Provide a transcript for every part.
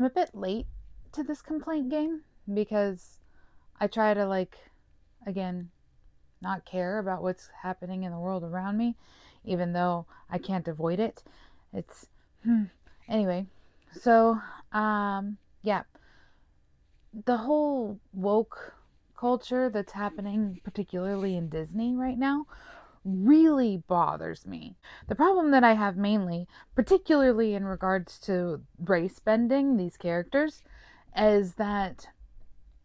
I'm a bit late to this complaint game because I try to, like, again, not care about what's happening in the world around me, even though I can't avoid it. It's, hmm. Anyway, so, um, yeah. The whole woke culture that's happening, particularly in Disney right now, really bothers me. The problem that I have mainly, particularly in regards to race bending these characters, is that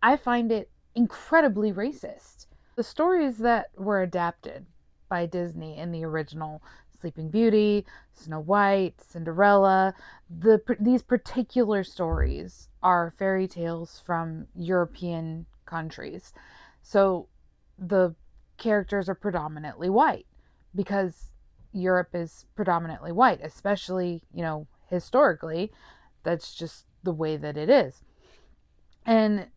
I find it incredibly racist. The stories that were adapted by Disney in the original Sleeping Beauty, Snow White, Cinderella, the these particular stories are fairy tales from European countries. So the characters are predominantly white because Europe is predominantly white, especially, you know, historically. That's just the way that it is. And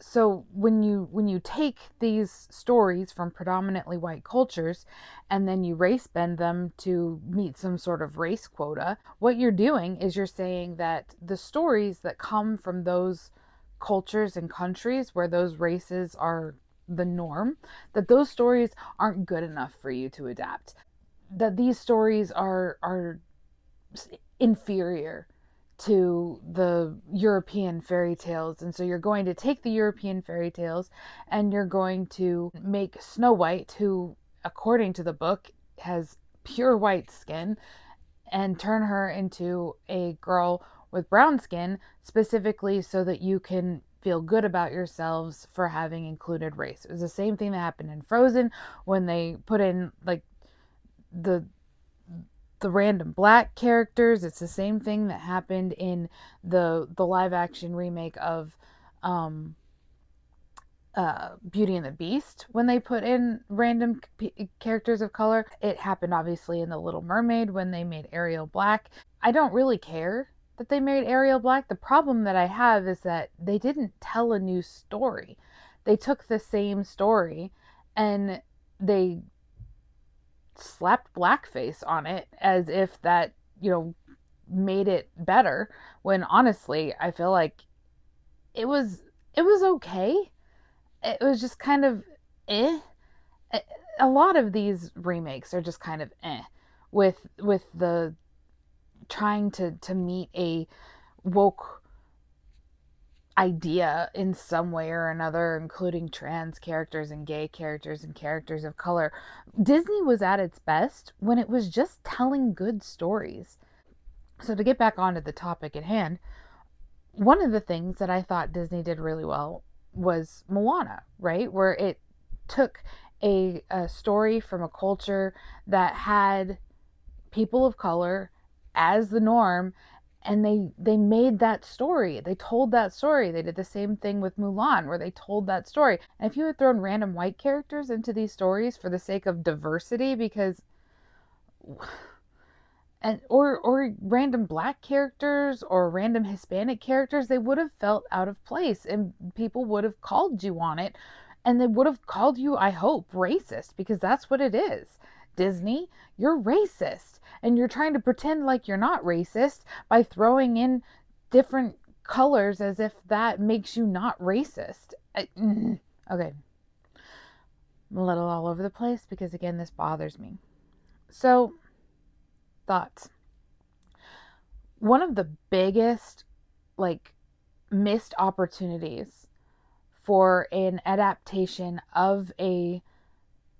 so when you when you take these stories from predominantly white cultures and then you race bend them to meet some sort of race quota what you're doing is you're saying that the stories that come from those cultures and countries where those races are the norm that those stories aren't good enough for you to adapt that these stories are are inferior to the European fairy tales. And so you're going to take the European fairy tales and you're going to make Snow White, who, according to the book, has pure white skin, and turn her into a girl with brown skin, specifically so that you can feel good about yourselves for having included race. It was the same thing that happened in Frozen when they put in like the the random black characters. It's the same thing that happened in the the live action remake of um uh, Beauty and the Beast when they put in random p- characters of color. It happened obviously in The Little Mermaid when they made Ariel black. I don't really care that they made Ariel black. The problem that I have is that they didn't tell a new story. They took the same story and they slapped blackface on it as if that, you know, made it better when honestly, I feel like it was it was okay. It was just kind of eh. A lot of these remakes are just kind of eh with with the trying to to meet a woke idea in some way or another, including trans characters and gay characters and characters of color. Disney was at its best when it was just telling good stories. So, to get back onto the topic at hand, one of the things that I thought Disney did really well was Moana, right? Where it took a, a story from a culture that had people of color as the norm and they they made that story. They told that story. They did the same thing with mulan where they told that story. And if you had thrown random white characters into these stories for the sake of diversity because and or or random black characters or random hispanic characters they would have felt out of place and people would have called you on it and they would have called you i hope racist because that's what it is disney you're racist and you're trying to pretend like you're not racist by throwing in different colors as if that makes you not racist. I, mm, okay. I'm a little all over the place because, again, this bothers me. So, thoughts. One of the biggest, like, missed opportunities for an adaptation of a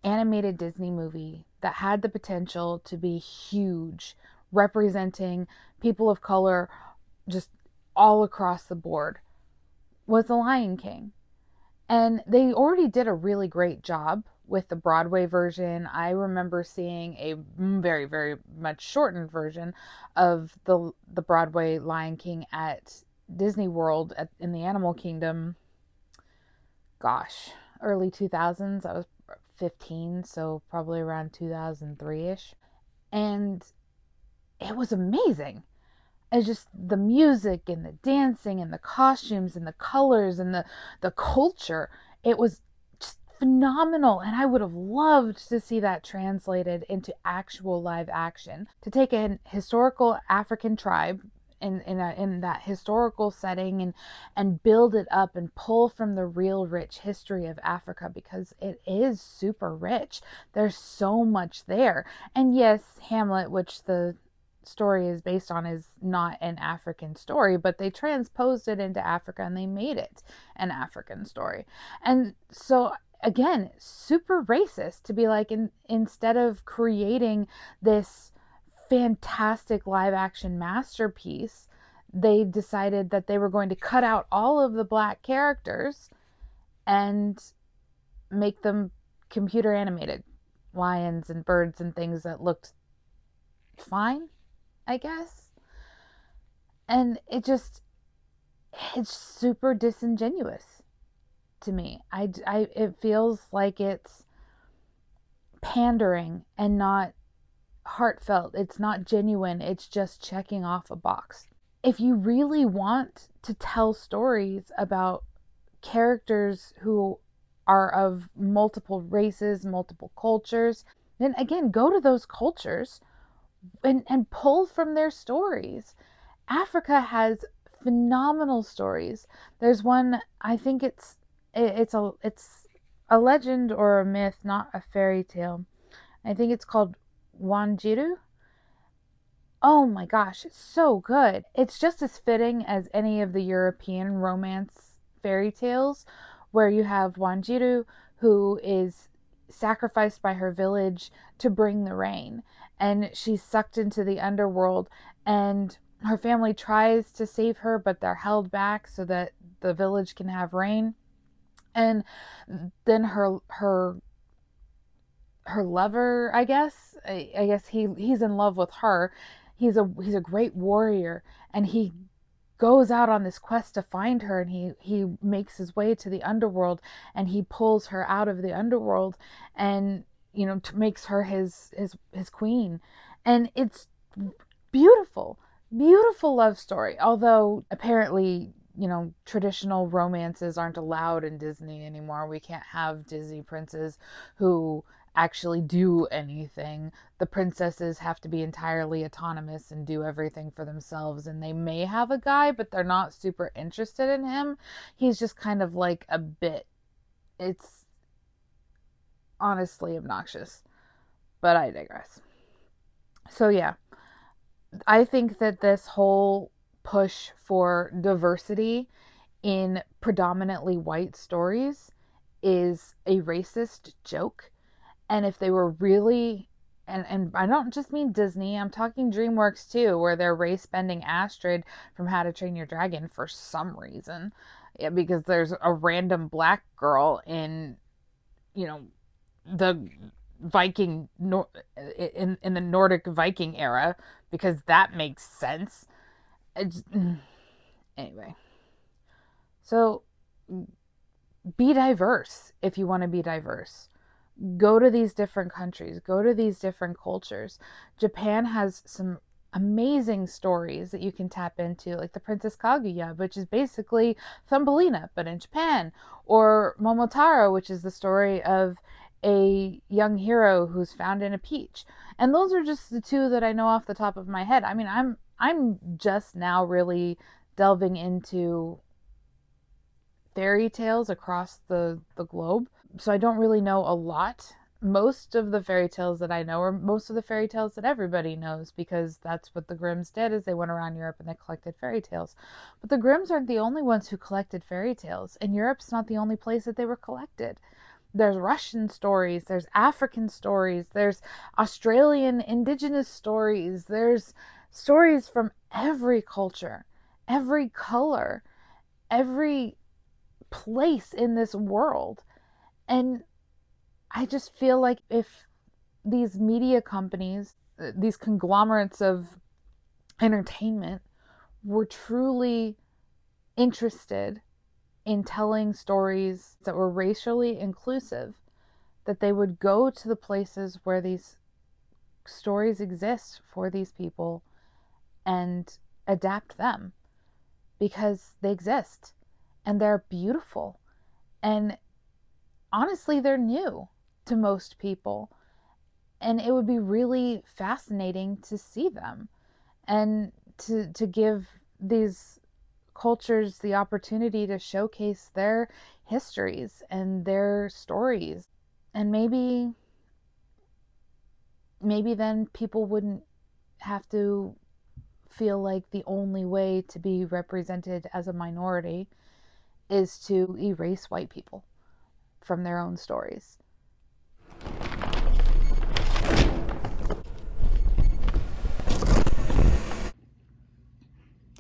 animated Disney movie that had the potential to be huge, representing people of color just all across the board, was The Lion King. And they already did a really great job with the Broadway version. I remember seeing a very, very much shortened version of the the Broadway Lion King at Disney World at, in the Animal Kingdom. Gosh, early 2000s. I was 15, so probably around 2003 ish. And it was amazing. It's just the music and the dancing and the costumes and the colors and the, the culture. It was just phenomenal. And I would have loved to see that translated into actual live action. To take an historical African tribe in in, a, in that historical setting and and build it up and pull from the real rich history of Africa because it is super rich. There's so much there. And yes, Hamlet, which the story is based on is not an African story, but they transposed it into Africa and they made it an African story. And so again, super racist to be like in, instead of creating this fantastic live action masterpiece, they decided that they were going to cut out all of the black characters and make them computer animated lions and birds and things that looked fine, I guess. And it just, it's super disingenuous to me. I, I, it feels like it's pandering and not heartfelt, it's not genuine, it's just checking off a box. If you really want to tell stories about characters who are of multiple races, multiple cultures, then again, go to those cultures and, and pull from their stories. Africa has phenomenal stories. There's one, I think it's it's a it's a legend or a myth, not a fairy tale. I think it's called Wanjiru. Oh my gosh, it's so good. It's just as fitting as any of the European romance fairy tales where you have Wanjiru who is sacrificed by her village to bring the rain and she's sucked into the underworld and her family tries to save her but they're held back so that the village can have rain and then her her her lover, I guess. I, I guess he he's in love with her. He's a he's a great warrior and he goes out on this quest to find her and he he makes his way to the underworld and he pulls her out of the underworld and you know makes her his his his queen and it's beautiful beautiful love story although apparently you know traditional romances aren't allowed in Disney anymore we can't have Disney princes who actually do anything. The princesses have to be entirely autonomous and do everything for themselves. And they may have a guy, but they're not super interested in him. He's just kind of like a bit. It's honestly obnoxious. But I digress. So, yeah, I think that this whole push for diversity in predominantly white stories is a racist joke and if they were really and and I don't just mean Disney, I'm talking DreamWorks too, where they're race bending Astrid from How to Train Your Dragon for some reason. Yeah, because there's a random black girl in you know the Viking in in the Nordic Viking era because that makes sense. It's, anyway. So be diverse if you want to be diverse go to these different countries, go to these different cultures. Japan has some amazing stories that you can tap into, like the Princess Kaguya, which is basically Thumbelina, but in Japan, or Momotaro, which is the story of a young hero who's found in a peach. And those are just the two that I know off the top of my head. I mean, I'm I'm just now really delving into fairy tales across the the globe so I don't really know a lot. Most of the fairy tales that I know are most of the fairy tales that everybody knows because that's what the Grimms did is they went around Europe and they collected fairy tales. But the Grimms aren't the only ones who collected fairy tales, and Europe's not the only place that they were collected. There's Russian stories, there's African stories, there's Australian indigenous stories, there's stories from every culture, every color, every place in this world. And I just feel like if these media companies, these conglomerates of entertainment, were truly interested in telling stories that were racially inclusive, that they would go to the places where these stories exist for these people and adapt them because they exist and they're beautiful. And honestly, they're new to most people. And it would be really fascinating to see them and to to give these cultures the opportunity to showcase their histories and their stories. And maybe maybe then people wouldn't have to feel like the only way to be represented as a minority is to erase white people from their own stories.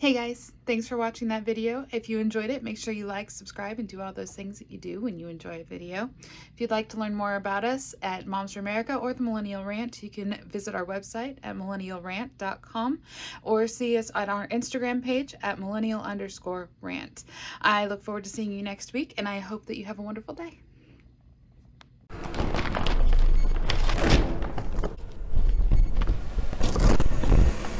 Hey guys, thanks for watching that video. If you enjoyed it, make sure you like, subscribe, and do all those things that you do when you enjoy a video. If you'd like to learn more about us at Moms for America or the Millennial Rant, you can visit our website at millennialrant.com or see us on our Instagram page at millennial underscore rant. I look forward to seeing you next week, and I hope that you have a wonderful day.